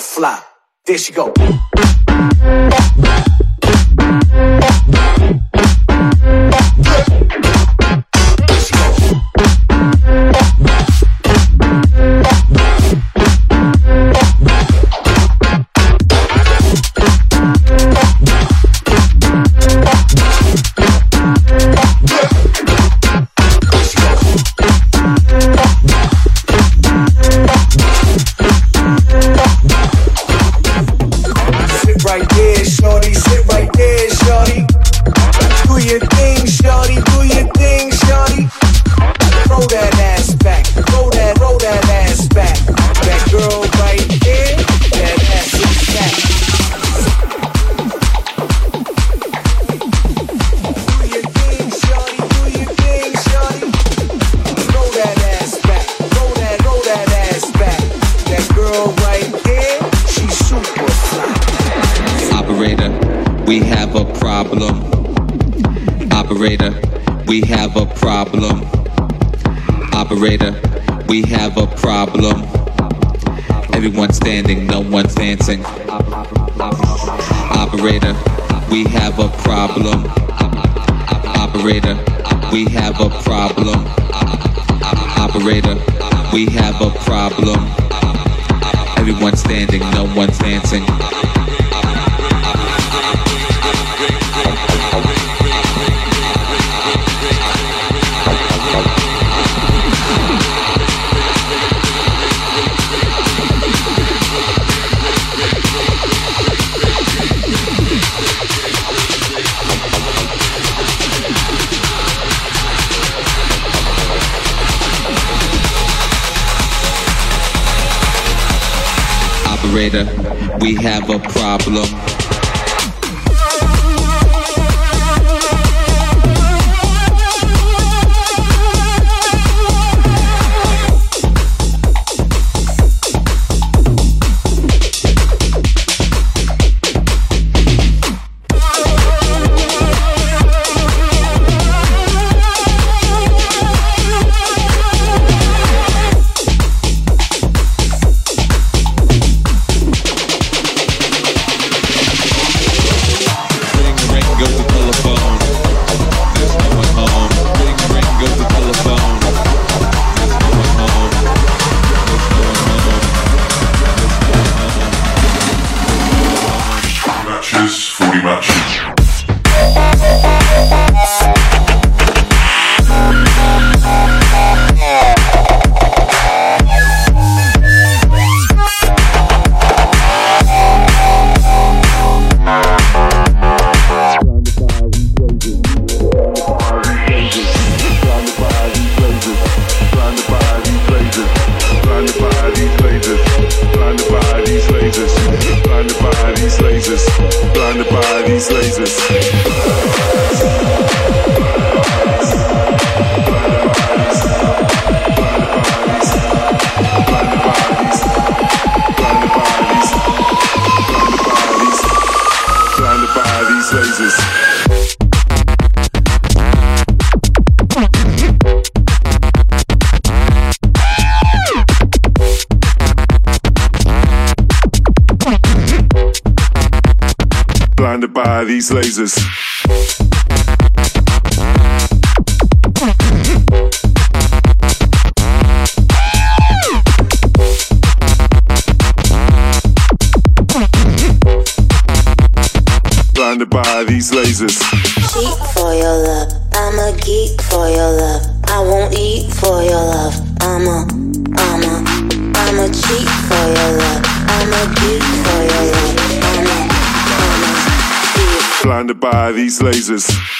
fly. There she go. Operator, we have a problem. Operator, we have a problem. Operator, we have a problem. Everyone's standing, no one's dancing. operator. We have a problem. these lasers. by these lasers.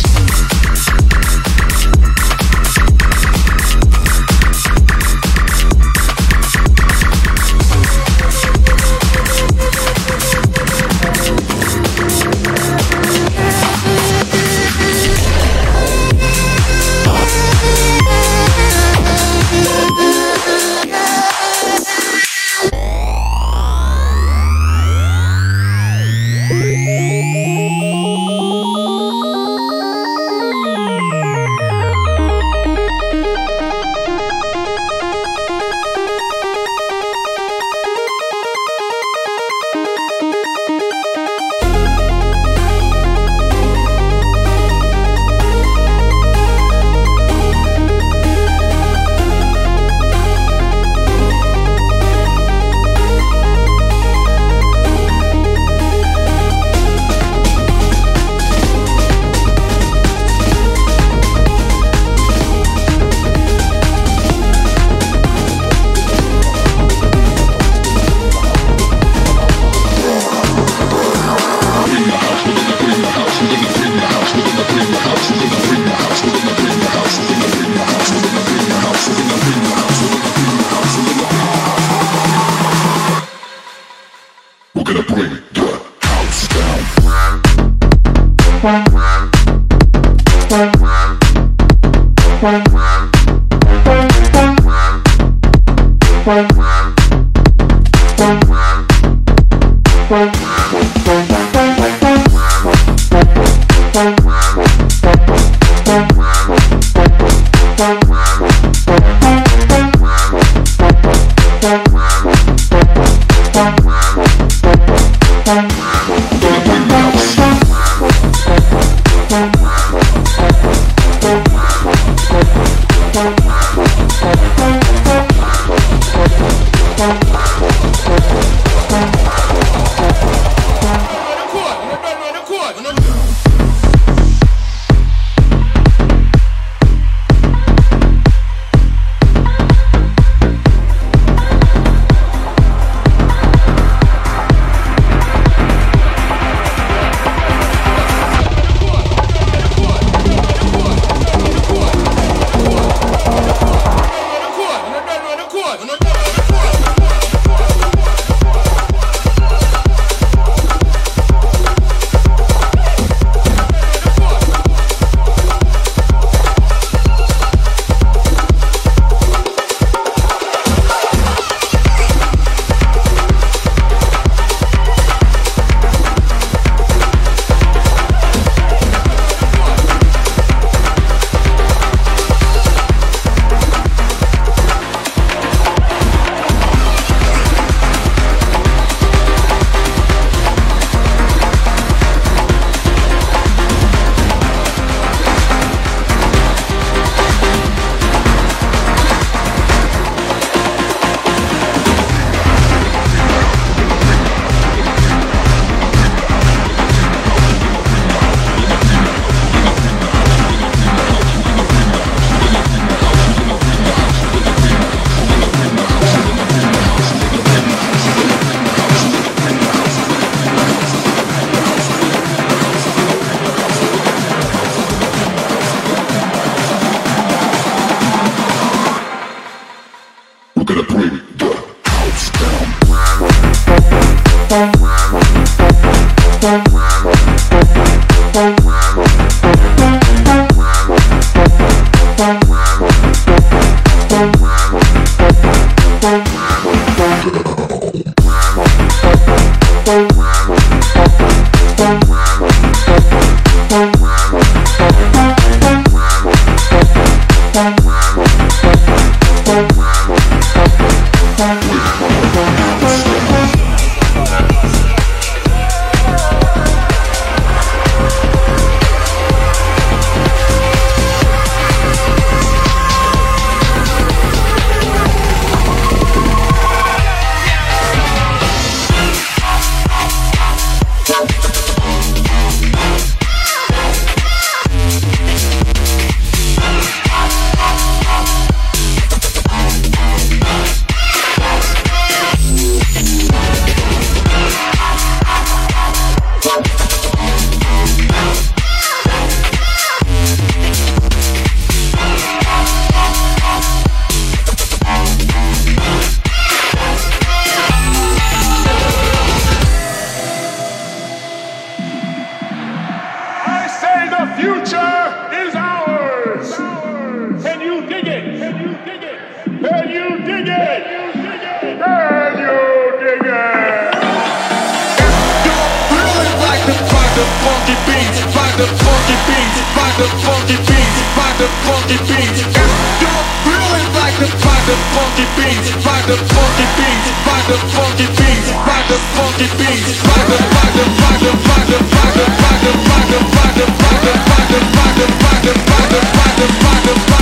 Bye. funky beats, ride the funky beats, ride the funky beats, ride the funky beats, ride the ride the ride the ride the ride the ride the ride the ride the ride the ride the ride the ride the ride the ride the ride the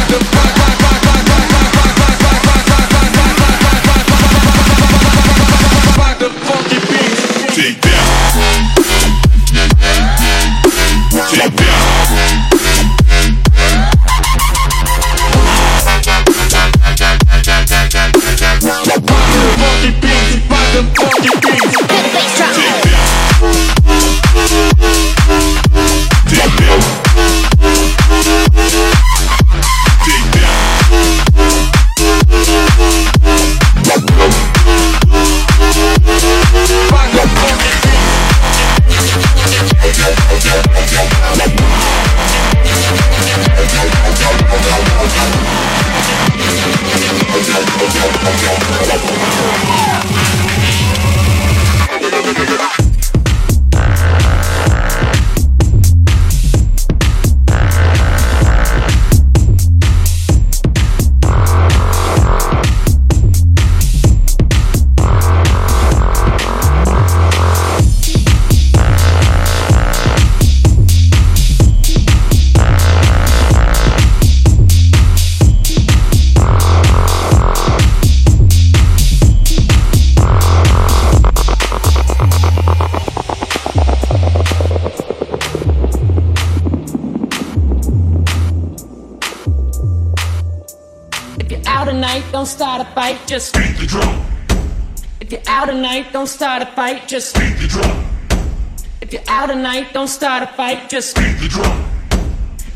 start a fight, just Beat the drum.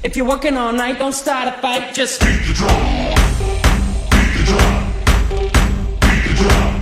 if you're working all night, don't start a fight, just Beat the drum. Beat the drum. Beat the drum.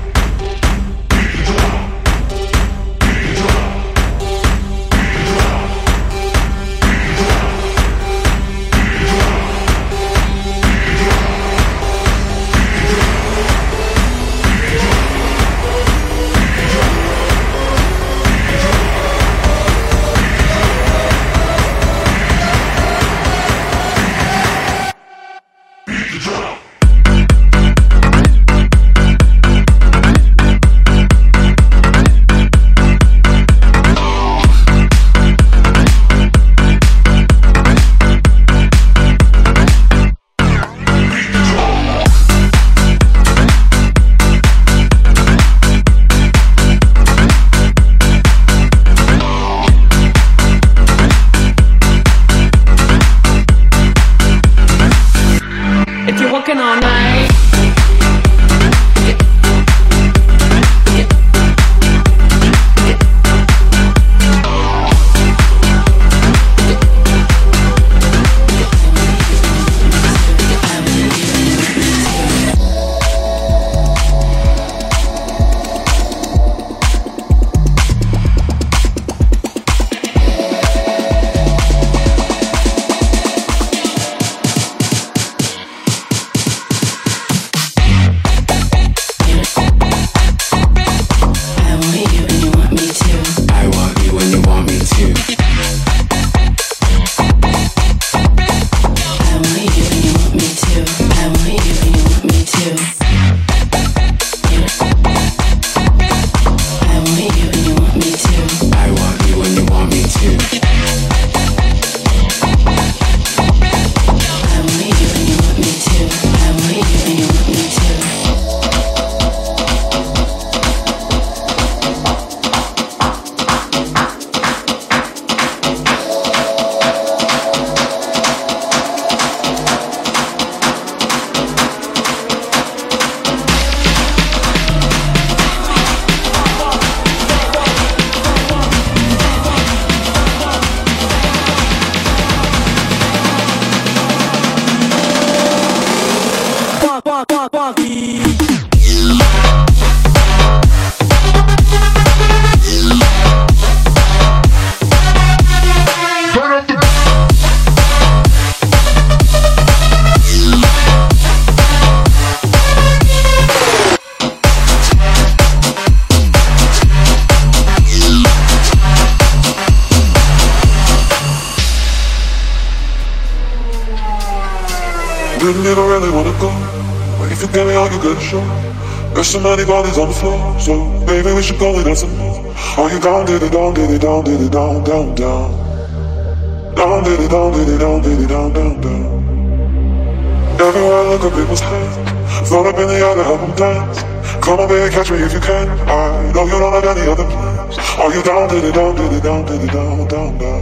So many bodies on the floor, so maybe we should go and dance some more. Are you down, did it, down, did it, down, did it, down, down, down. Down, did it, down, did it, down, did it, down, down, down. Everywhere I look, at people's hands. Thrown up in the air to help them dance. Come on, baby, catch me if you can. I know you don't have any other plans. Are you down, did it, down, did it, down, did it, down, down, down.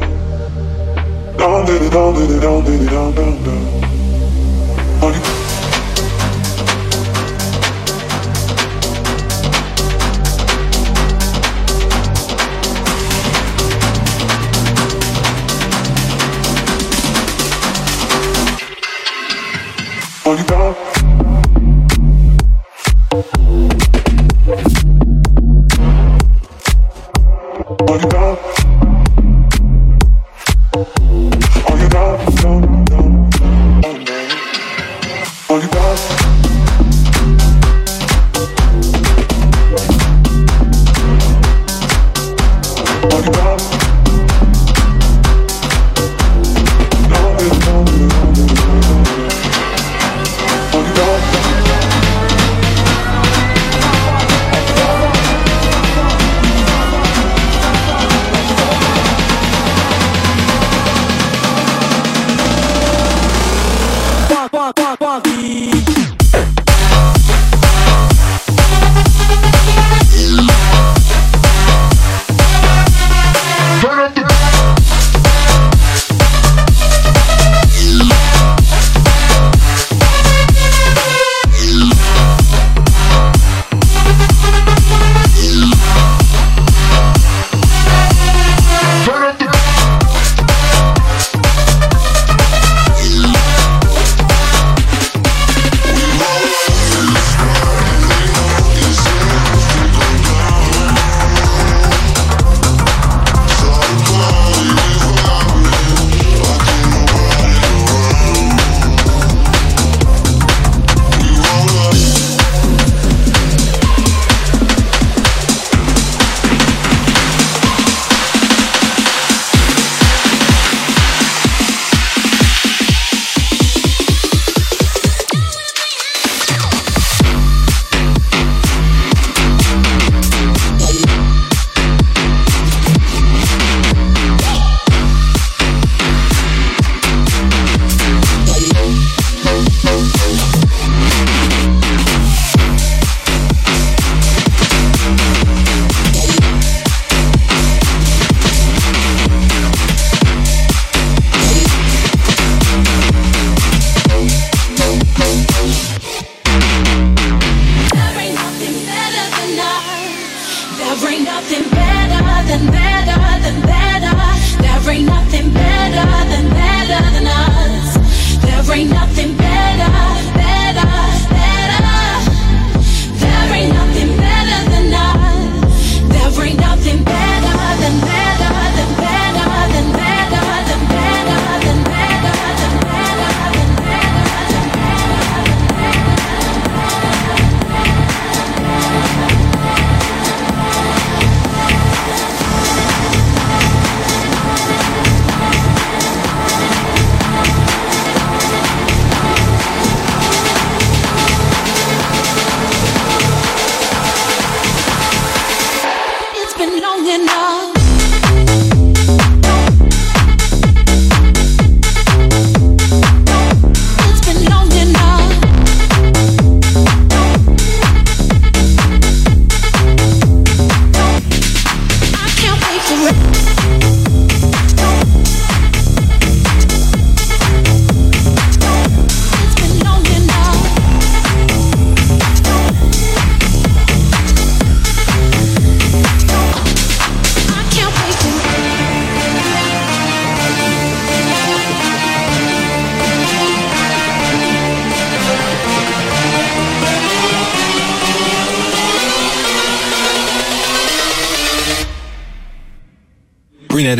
Down, did it, down, did it, down, did it, down, down, down. you got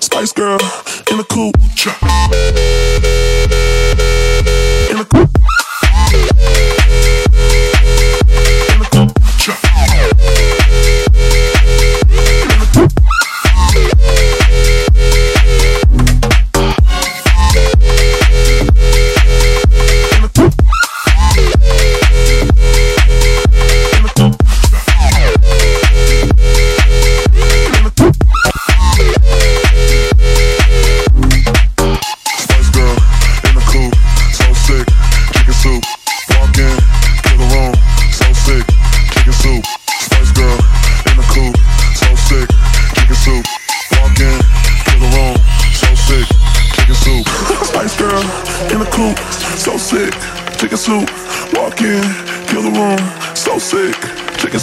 Spice girl in the Spice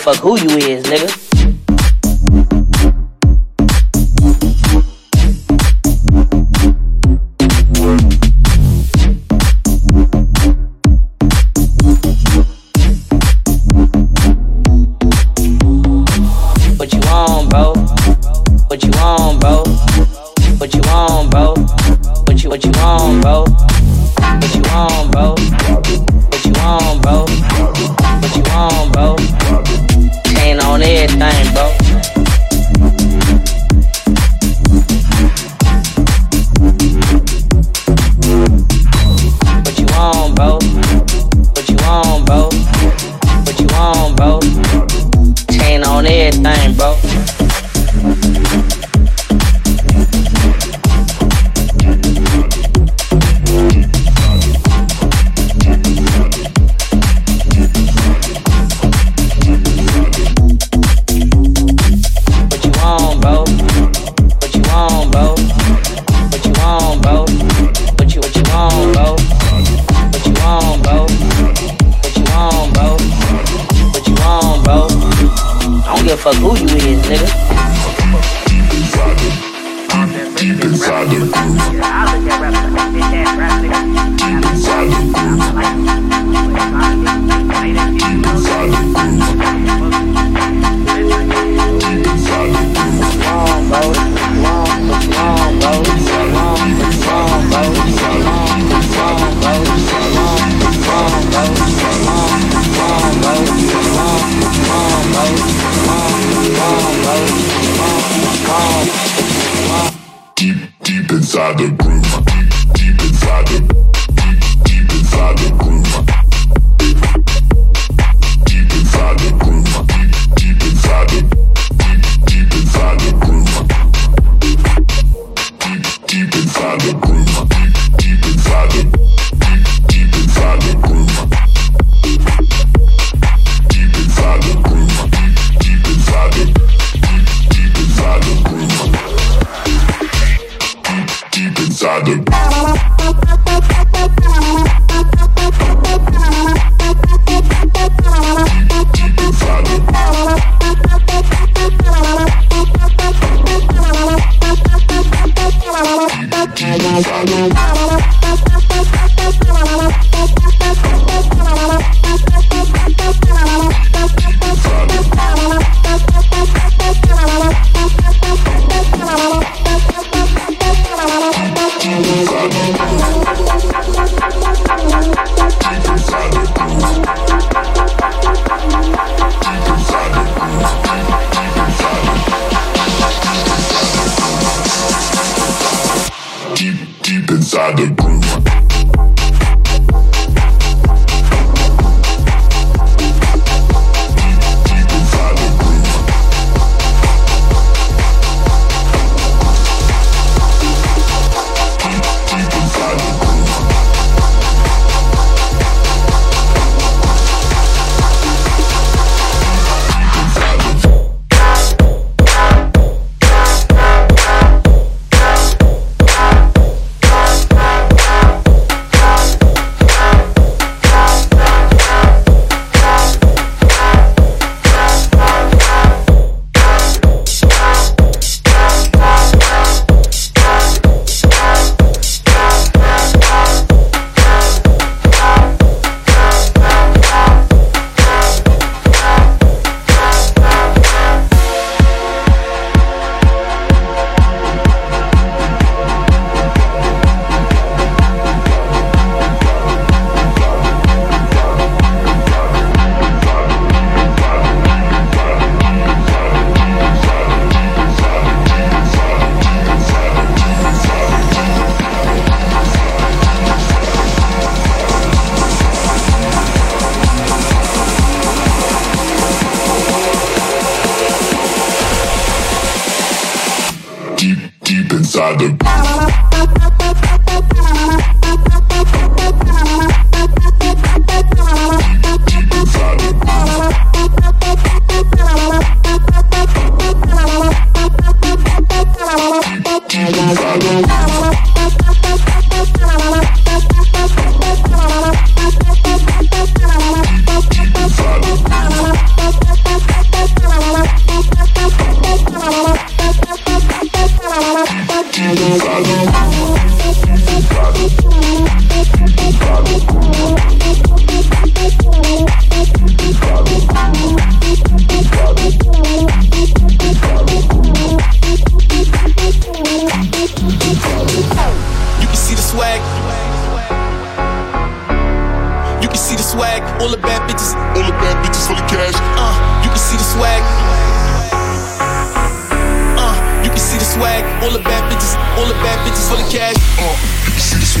fuck who you is, nigga. by the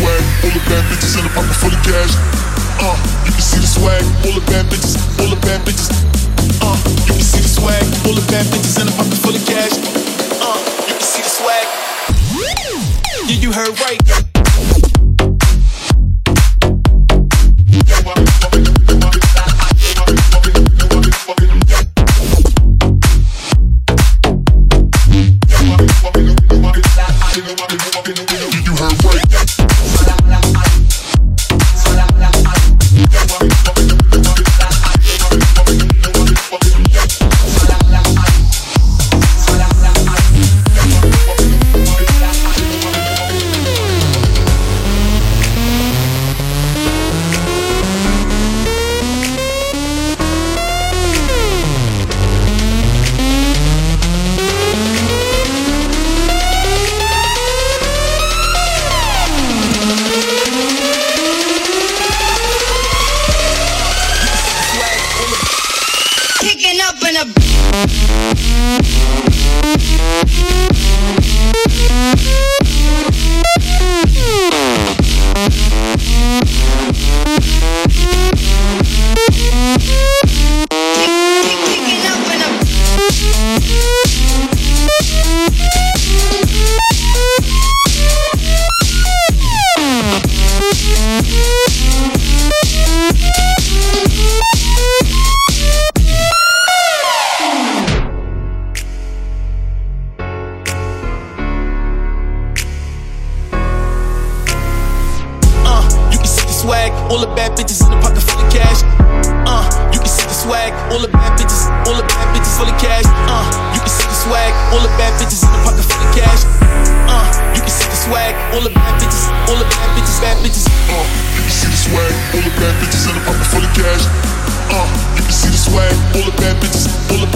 swag. All the bad bitches in the pocket full of cash. Uh, you can see the swag. All the bad bitches, all the bad bitches. Uh, you can see the swag. All the bad bitches in the pocket full of cash. Uh, you can see the swag. Yeah, you heard right.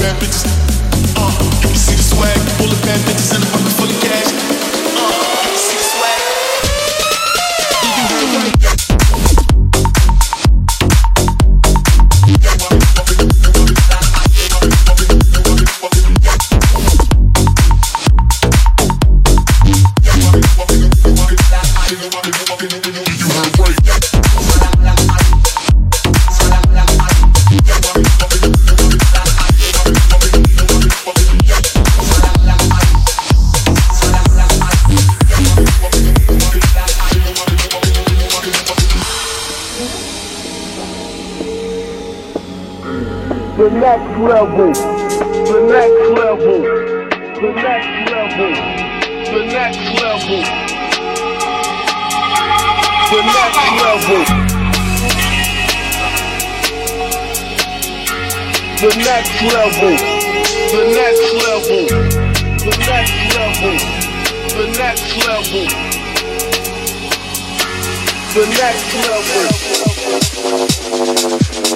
bad bitches. level, the next level, the next level, the next level, the next level. The next level, the next level, the next level, the next level, the next level. The next level.